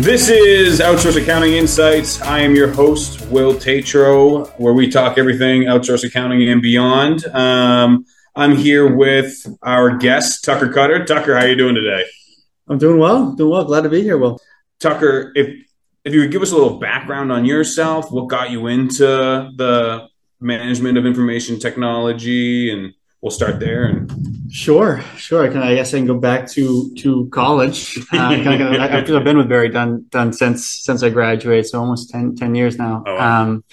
This is Outsource Accounting Insights. I am your host, Will Tetreault, where we talk everything outsource accounting and beyond. Um, I'm here with our guest, Tucker Cutter. Tucker, how are you doing today? I'm doing well. Doing well. Glad to be here, Will. Tucker, if if you could give us a little background on yourself, what got you into the management of information technology, and we'll start there. And Sure, sure. I can. I guess I can go back to to college. Uh, kind of, after I've been with BerryDunn done since since I graduated, so almost 10, 10 years now. Oh, wow. Um,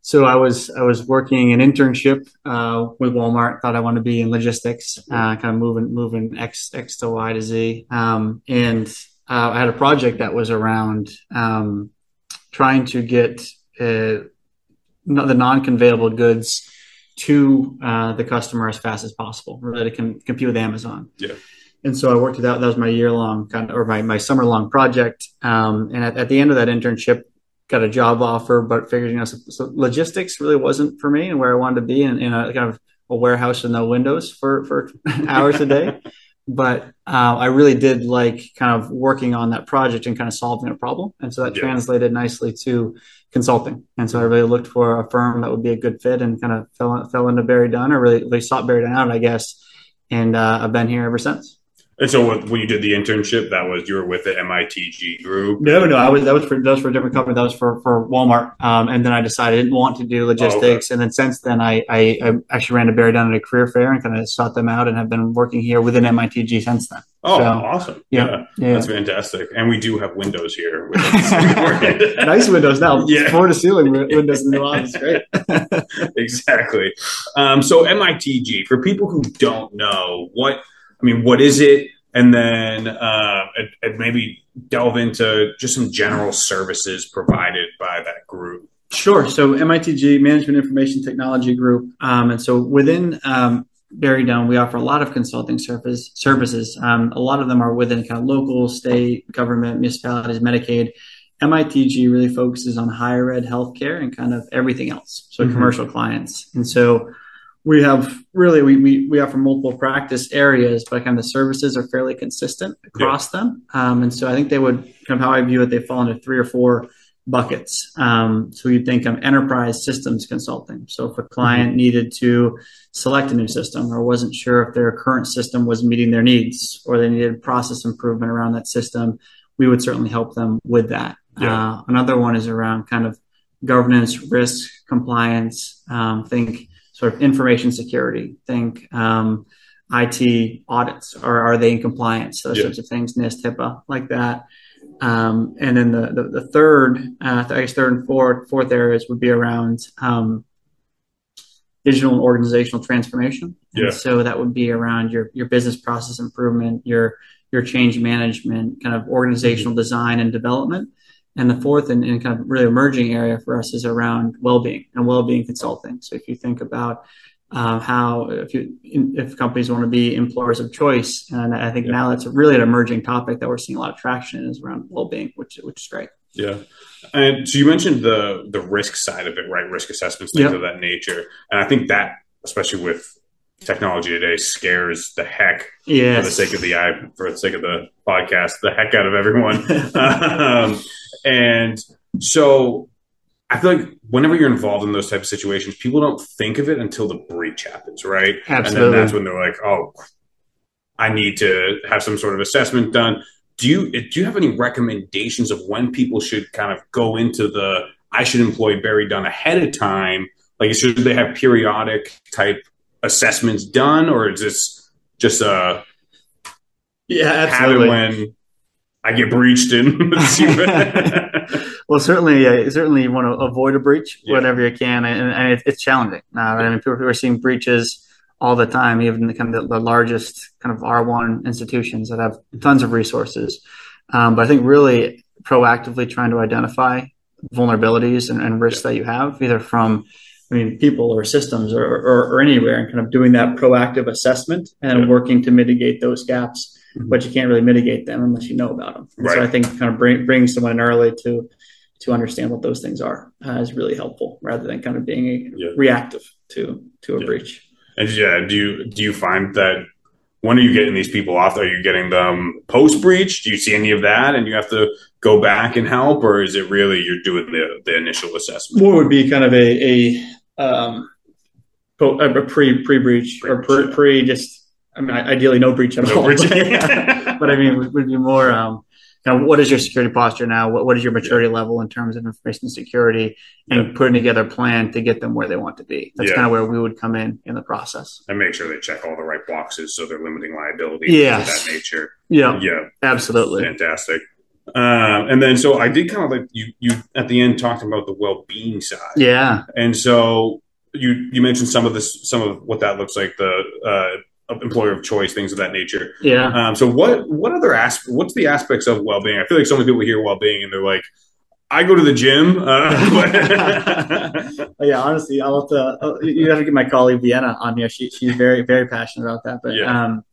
so I was I was working an internship uh, with Walmart. Thought I wanted to be in logistics, uh, kind of moving moving X X to Y to Z. Um, and uh, I had a project that was around um, trying to get uh, the non-conveyable goods to uh, the customer as fast as possible, really to com- compete with Amazon. Yeah. And so I worked it out. That was my year long kind of, or my, my summer long project. Um, and at, at the end of that internship, got a job offer, but figured, you know, so, so logistics really wasn't for me and where I wanted to be in, in a kind of a warehouse with no windows for, for hours a day. But uh, I really did like kind of working on that project and kind of solving a problem. And so that Yeah. translated nicely to consulting. And so I really looked for a firm that would be a good fit and kind of fell, fell into BerryDunn or really, really sought BerryDunn out, I guess. And uh, I've been here ever since. And so when you did the internship, that was you were with the MITG group. No, no, I was that was for that was for a different company. That was for for Walmart. Um, and then I decided I didn't want to do logistics. And then since then, I, I I actually ran a BerryDunn at a career fair and kind of sought them out and have been working here within MITG since then. Oh, So, awesome! yeah, yeah. that's fantastic. And we do have windows here. Nice windows now. Yeah. Floor to ceiling windows in the office. Great. exactly. Um, so MITG, for people who don't know, what I mean, what is it? And then uh, maybe delve into just some general services provided by that group. Sure. So MITG Management Information Technology Group, um, and so within um, BerryDunn, we offer a lot of consulting service services. Um, a lot of them are within kind of local, state, government, municipalities, Medicaid. MITG really focuses on higher ed, healthcare, and kind of everything else. So Mhm. commercial clients, and so we have really we, we we offer multiple practice areas, but kind of the services are fairly consistent across them. Um, and so I think they would kind of how I view it, they fall into three or four buckets. Um, so you'd think of enterprise systems consulting. So if a client needed to select a new system or wasn't sure if their current system was meeting their needs or they needed process improvement around that system, we would certainly help them with that. Yeah. Uh, another one is around kind of governance, risk, compliance. Um, think sort of information security. Think um, IT audits. or are they in compliance? Those Yeah. sorts of things. NIST, HIPAA, like that. Um, and then the, the, the third, uh, I guess third and fourth, fourth areas would be around um, digital and organizational transformation. And Yeah. so that would be around your, your business process improvement, your, your change management, kind of organizational design and development. And the fourth and, and kind of really emerging area for us is around well-being and well-being consulting. So if you think about uh, how if you if companies want to be employers of choice, and I think Yeah. now that's a really an emerging topic that we're seeing a lot of traction is around well-being, which which is great. Yeah. And so you mentioned the the risk side of it, right? Risk assessments, things Yep. of that nature. And I think that, especially with technology today, scares the heck for the sake of the eye, for the sake of the podcast, the heck out of everyone. um, and so I feel like whenever you're involved in those type of situations, people don't think of it until the breach happens, right? Absolutely. And then that's when they're like, oh, I need to have some sort of assessment done. Do you do you have any recommendations of when people should kind of go into the I should employ BerryDunn ahead of time? Like should they have periodic type assessments done or is this just a yeah, it when I get breached what- well, certainly, uh, certainly, you want to avoid a breach Yeah. whenever you can, and, and it, it's challenging. Uh, I mean, people are seeing breaches all the time, even the kind of the, the largest kind of R one institutions that have tons of resources. Um, but I think really proactively trying to identify vulnerabilities and, and risks that you have, either from I mean, people or systems or, or, or anywhere, and kind of doing that proactive assessment and Yeah. working to mitigate those gaps. But you can't really mitigate them unless you know about them. And So I think kind of bring, bringing someone in early to to understand what those things are uh, is really helpful, rather than kind of being a, Yeah. reactive to to a Yeah. breach. And yeah, do you do you find that when are you getting these people off? Are you getting them post breach? Do you see any of that, and you have to go back and help, or is it really you're doing the the initial assessment? What would be kind of a a, um, a pre pre breach or pre, pre just I mean ideally no breach at no all. Breach. but I mean would be more um, what is your security posture now? What, what is your maturity yeah. level in terms of information security and yeah. putting together a plan to get them where they want to be? That's yeah. kind of where we would come in in the process. And make sure they check all the right boxes so they're limiting liability yeah. that nature. Yeah. Yeah. Absolutely. Fantastic. Um, and then, so I did kind of like you, you at the end talked about the well-being side. Yeah. And so you, you mentioned some of this, some of what that looks like, the, uh, employer of choice, things of that nature. Yeah. Um, so what what other aspects? What's the aspects of well being? I feel like so many people hear well being and they're like, I go to the gym. Uh, yeah, honestly, I'll have to. Uh, you have to get my colleague Vienna on here. She, she's very very passionate about that. But yeah. um,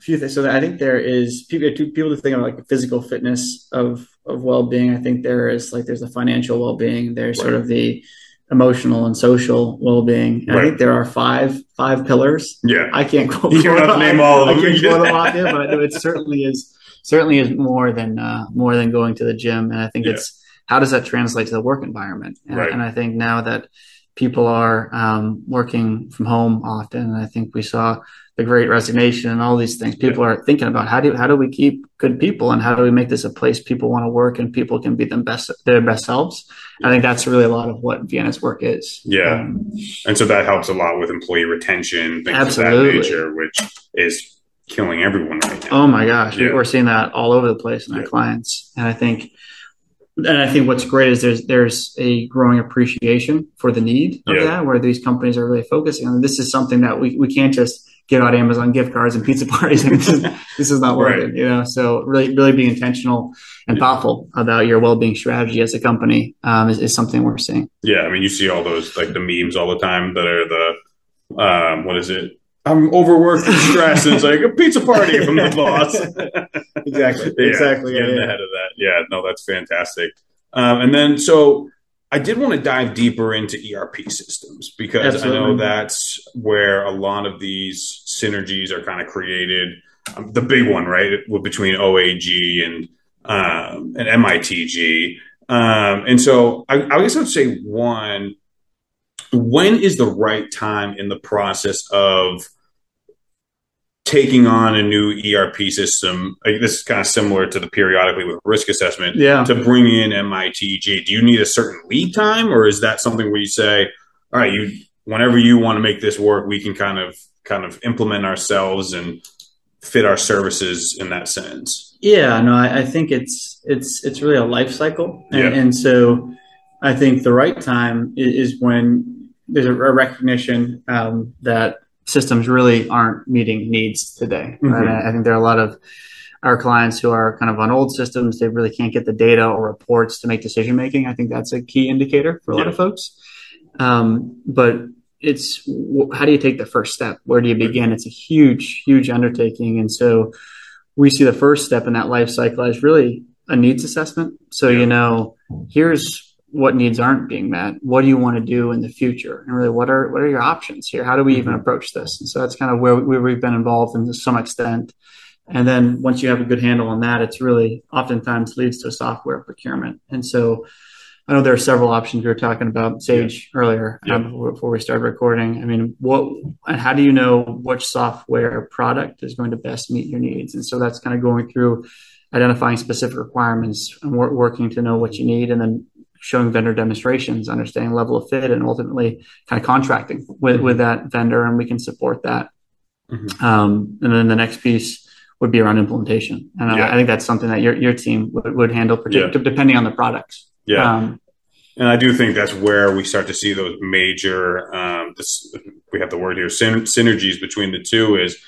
a few things. So I think there is people people to think of like physical fitness of of well being. I think there is like there's the financial well being. There's right. sort of the emotional and social well-being. Right. I think there are five five pillars. Yeah, I can't quote. You don't have to name all of them. I can't quote them off but it certainly is certainly is more than uh, more than going to the gym. And I think yeah. it's how does that translate to the work environment? And, right. and I think now that people are um, working from home often, and I think we saw the great resignation and all these things. People yeah. are thinking about how do how do we keep good people and how do we make this a place people want to work and people can be them best their best selves. I think that's really a lot of what Vienna's work is. Yeah, um, and so that helps a lot with employee retention, things absolutely. of that nature, which is killing everyone right now. Oh my gosh, yeah. we're seeing that all over the place in yeah. our clients, and I think. And I think what's great is there's there's a growing appreciation for the need of yeah. that, where these companies are really focusing on. This is something that we, we can't just give out Amazon gift cards and pizza parties. this, is, this is not working, right. you know. So really, really be intentional and thoughtful about your well-being strategy as a company um, is, is, something we're seeing. Yeah, I mean, you see all those like the memes all the time that are the um, what is it? I'm overworked and stressed. and it's like a pizza party from the boss. exactly. Yeah, exactly. Getting yeah, ahead of that. Yeah. No, that's fantastic. Um, and then so I did want to dive deeper into ERP systems because Absolutely. I know that's where a lot of these synergies are kind of created. Um, the big one, right, between OAG and um, and MITG. Um, and so I, I guess I would say one, when is the right time in the process of taking on a new ERP system, like this is kind of similar to the periodically with risk assessment. Yeah. To bring in MITG, do you need a certain lead time, or is that something where you say, all right, you whenever you want to make this work, we can kind of kind of implement ourselves and fit our services in that sense? Yeah, no, I, I think it's it's it's really a life cycle, and, yeah. and so I think the right time is, is when there's a, a recognition um, that systems really aren't meeting needs today. Mm-hmm. Right? I think there are a lot of our clients who are kind of on old systems. They really can't get the data or reports to make decision making. I think that's a key indicator for a yeah. lot of folks. Um, but it's how do you take the first step? Where do you begin? It's a huge, huge undertaking, and so we see the first step in that life cycle as really a needs assessment. So yeah. you know, here's what needs aren't being met. What do you want to do in the future? And really what are what are your options here? How do we mm-hmm. even approach this? And so that's kind of where, we, where we've been involved in to some extent. And then once you have a good handle on that it's really oftentimes leads to software procurement. And so i know there are several options we were talking about sage yeah. earlier yeah. Um, before we started recording. I mean what and how do you know which software product is going to best meet your needs? And so that's kind of going through identifying specific requirements and working to know what you need. And then showing vendor demonstrations, understanding level of fit, and ultimately kind of contracting with, with that vendor, and we can support that. Mm-hmm. Um, and then the next piece would be around implementation, and yeah. I, I, think that's something that your your team would, would handle, yeah. depending on the products. Yeah. Um, and I do think that's where we start to see those major, um, this, we have the word here, syn- synergies between the two is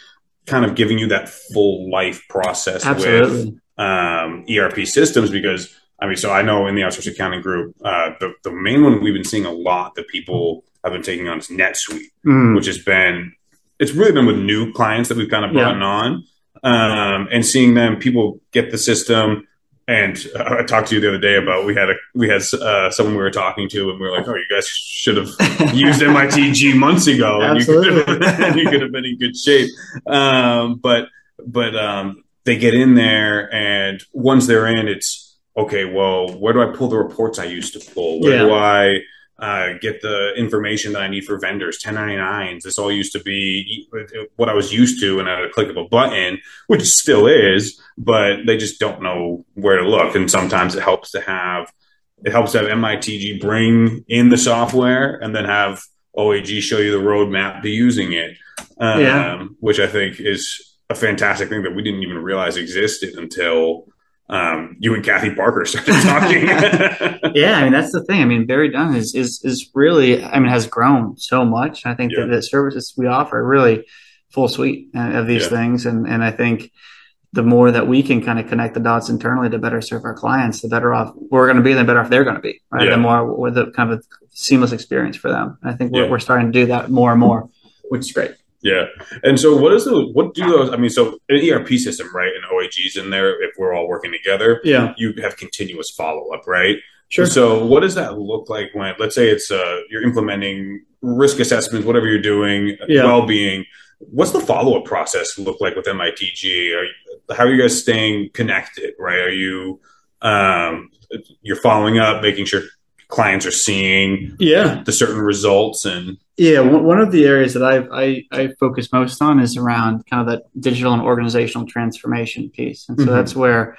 kind of giving you that full life process Absolutely. with um, ERP systems because I mean, so I know in the outsourced accounting group, uh, the, the main one we've been seeing a lot that people have been taking on is NetSuite, mm. which has been, it's really been with new clients that we've kind of brought yeah. on um, and seeing them, people get the system, and uh, I talked to you the other day about we had a we had uh, someone we were talking to, and we were like, "Oh, you guys should have used MITG months ago, and you could, have, you could have been in good shape." Um, but but um, they get in there, and once they're in, it's okay. Well, where do I pull the reports I used to pull? Where Yeah. do I uh, get the information that I need for vendors, 1099s. This all used to be what I was used to, and at a click of a button, which still is, but they just don't know where to look. And sometimes it helps to have it helps to have MITG bring in the software and then have OAG show you the roadmap to using it, um, Yeah. which I think is a fantastic thing that we didn't even realize existed until um, you and Kathy Parker started talking. yeah, I mean that's the thing. I mean, BerryDunn is is is really, I mean, has grown so much. I think Yeah. that the services we offer are really full suite uh, of these Yeah. things, and and I think the more that we can kind of connect the dots internally to better serve our clients, the better off we're going to be, the better off they're going to be. Right, Yeah. the more with the kind of a seamless experience for them. I think we're, we're starting to do that more and more, which is great. Yeah. And so what is the what do those I mean so an ERP system, right? And OAG's in there if we're all working together, Yeah, you have continuous follow up, right? sure. So what does that look like when let's say it's uh you're implementing risk assessments, whatever you're doing, Yeah. well being, what's the follow up process look like with MITG? Are you, how are you guys staying connected, right? Are you um you're following up, making sure clients are seeing Yeah, the certain results and Yeah, one of the areas that I, I I focus most on is around kind of that digital and organizational transformation piece, and so Mhm. that's where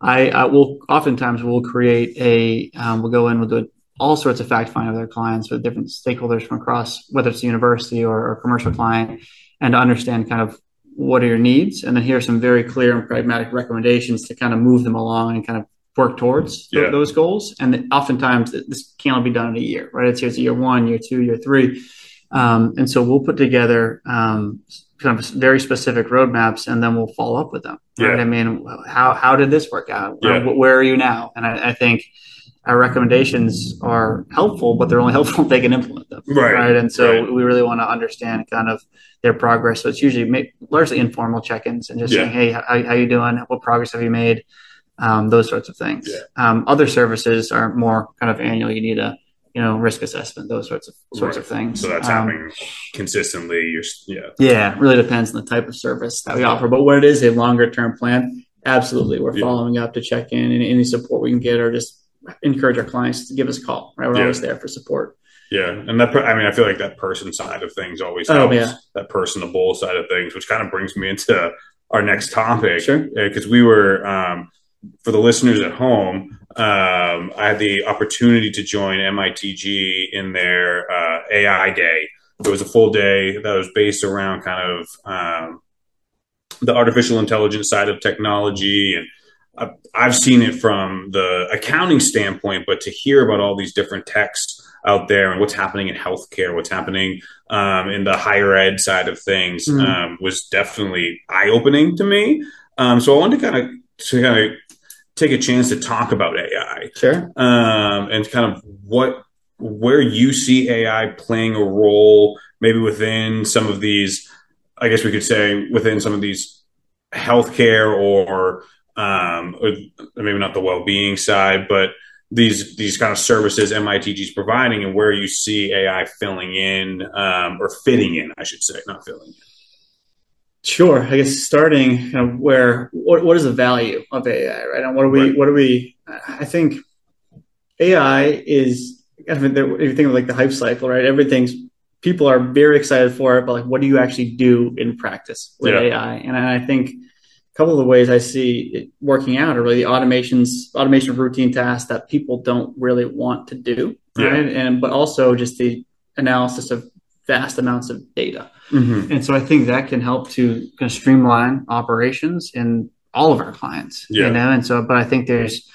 I, I will oftentimes we'll create a um, we'll go in we'll do all sorts of fact finding with our clients with different stakeholders from across whether it's a university or, or commercial client, and to understand kind of what are your needs, and then here are some very clear and pragmatic recommendations to kind of move them along and kind of work towards th- Yeah. those goals. And oftentimes th- this can't be done in a year, right? It's here's year one, year two, year three. Um, and so we'll put together um, kind of very specific roadmaps, and then we'll follow up with them. Right? Yeah. I mean, how how did this work out? Yeah. Uh, where are you now? And I, I think our recommendations are helpful, but they're only helpful if they can implement them. Right, And so right. we really want to understand kind of their progress. So it's usually ma- largely informal check-ins and just Yeah. saying, "Hey, how, how you doing? What progress have you made?" Um, those sorts of things. Yeah. Um, other services are more kind of annual. You need a you know risk assessment, those sorts of sorts of things. so that's Um, happening consistently. You're yeah. yeah, it really depends on the type of service that we offer. But when it is a longer term plan, absolutely, we're Yeah. following up to check in and any support we can get, or just encourage our clients to give us a call. Right, we're Yeah. always there for support. Yeah, and that I mean, I feel like that person side of things always Oh, helps. yeah. That personable side of things, which kind of brings me into our next topic. Sure. because we were um, for the listeners at home. Um, I had the opportunity to join MITG in their uh, AI day. It was a full day that was based around kind of um, the artificial intelligence side of technology and I've- seen it from the accounting standpoint, but to hear about all these different techs out there and what's happening in healthcare, what's happening um, in the higher ed side of things Mhm. um, was definitely eye opening to me. Um, so I wanted to kind of to kind of take a chance to talk about AI Sure. um, and kind of what where you see AI playing a role, maybe within some of these. I guess we could say within some of these healthcare or, um, or maybe not the well-being side, but these these kind of services MITG is providing, and where you see AI filling in um, or fitting in, I should say, not filling in. Sure. I guess starting kind of where what what is the value of AI, right? And what do we Right. what do we? I think AI is kind of if you think of like the hype cycle, right? Everything's people are very excited for it, but like, what do you actually do in practice with Yeah. AI? And I think a couple of the ways I see it working out are really the automations, automation of routine tasks that people don't really want to do, Yeah. right? And but also just the analysis of vast amounts of data. Mm-hmm. And so I think that can help to kind of streamline operations in all of our clients. Yeah. You know, and so, but I think there's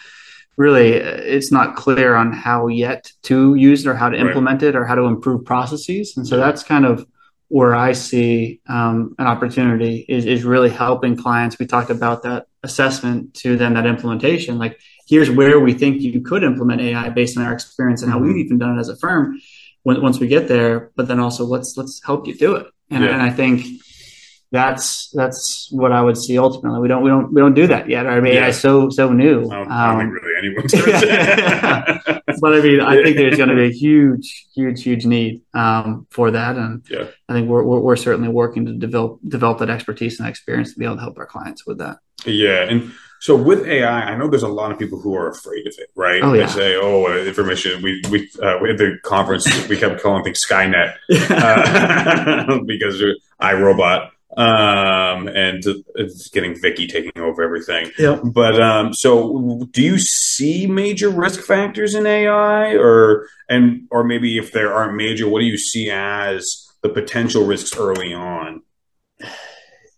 really, uh, it's not clear on how yet to use it or how to Right. implement it or how to improve processes. And so Yeah. that's kind of where I see um, an opportunity is, is really helping clients. We talked about that assessment to then that implementation. Like, here's where we think you could implement AI based on our experience and how Mhm. we've even done it as a firm when, once we get there, but then also let's let's help you do it. And, Yeah. and I think that's that's what I would see ultimately. We don't we don't we don't do that yet. I mean, yeah. so so new. I don't, I don't think um, really anyone but I mean, I think there's going to be a huge, huge, huge need um, for that, and yeah. I think we're, we're, we're certainly working to develop develop that expertise and experience to be able to help our clients with that. Yeah, and so with AI, I know there's a lot of people who are afraid of it, right? Oh, yeah. They say, "Oh, uh, information." We we uh, we at the conference we kept calling things Skynet uh, because iRobot um, and it's getting VIKI taking over everything. Yeah. But um, so, do you see major risk factors in AI, or and or maybe if there aren't major, what do you see as the potential risks early on?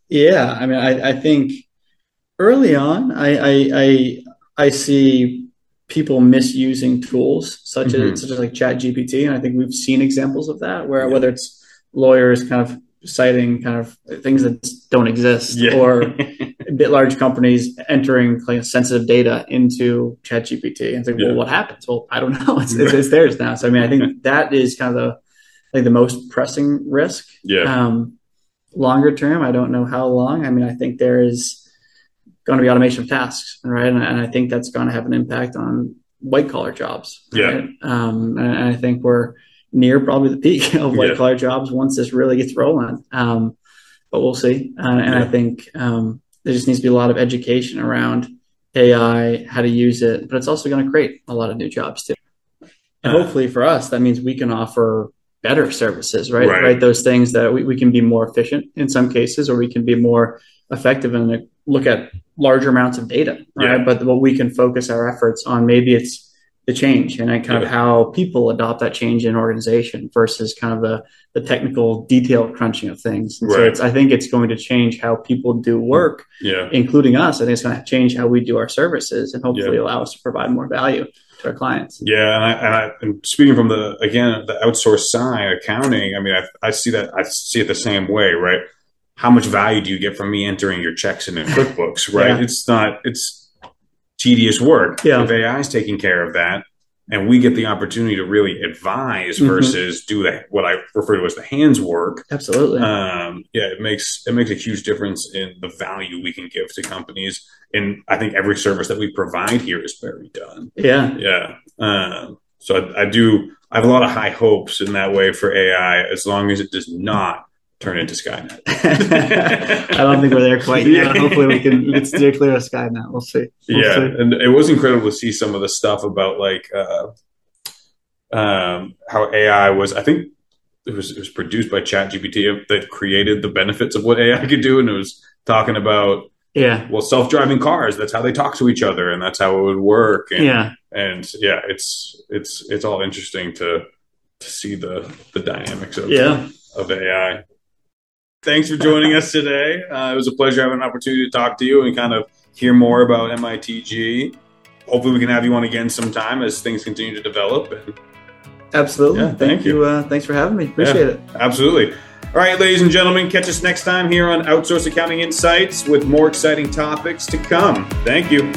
Yeah, I mean, I, I think early on, I, I, I, I see people misusing tools such mm-hmm. as such as like Chat GPT, and I think we've seen examples of that where yeah. whether it's lawyers kind of citing kind of things that don't exist yeah. or bit large companies entering like sensitive data into chat gpt and say yeah. well what happens well i don't know it's, it's, it's, theirs now so i mean i think that is kind of the like the most pressing risk yeah um, longer term i don't know how long i mean i think there is going to be automation of tasks, right? And, and I think that's going to have an impact on white collar jobs. Right? Yeah. Um, and I think we're near probably the peak of white collar yeah. jobs once this really gets rolling. Um, but we'll see. Uh, and yeah. I think um, there just needs to be a lot of education around AI, how to use it, but it's also going to create a lot of new jobs too. And uh, hopefully for us, that means we can offer better services, right? Right. right? Those things that we, we can be more efficient in some cases, or we can be more effective and look at larger amounts of data, right? Yeah. But what we can focus our efforts on, maybe it's the change and kind yeah. of how people adopt that change in organization versus kind of the, the technical detail crunching of things. Right. So it's, I think it's going to change how people do work, yeah. including us. I think it's going to change how we do our services and hopefully yeah. allow us to provide more value to our clients. Yeah, and I, and, I, and speaking from the again the outsourced side, accounting. I mean, I, I see that I see it the same way, right? How much value do you get from me entering your checks in QuickBooks, right? Yeah. It's not, it's tedious work. Yeah. If AI is taking care of that and we get the opportunity to really advise mm-hmm. versus do the, what I refer to as the hands work. Absolutely. Um, yeah, it makes, it makes a huge difference in the value we can give to companies. And I think every service that we provide here is BerryDunn. Yeah. Yeah. Um, so I, I do, I have a lot of high hopes in that way for AI as long as it does not turn into Skynet. I don't think we're there quite yet. Hopefully, we can we can steer clear of Skynet. We'll see. We'll yeah, see. and it was incredible to see some of the stuff about like uh, um, how AI was. I think it was it was produced by ChatGPT that created the benefits of what AI could do, and it was talking about yeah, well, self driving cars. That's how they talk to each other, and that's how it would work. And, yeah, and yeah, it's it's it's all interesting to to see the the dynamics of yeah. of AI thanks for joining us today. Uh, it was a pleasure having an opportunity to talk to you and kind of hear more about MITG. Hopefully, we can have you on again sometime as things continue to develop. And, absolutely. Yeah, thank, thank you. you. Uh, thanks for having me. Appreciate yeah, it. Absolutely. All right, ladies and gentlemen, catch us next time here on Outsource Accounting Insights with more exciting topics to come. Thank you.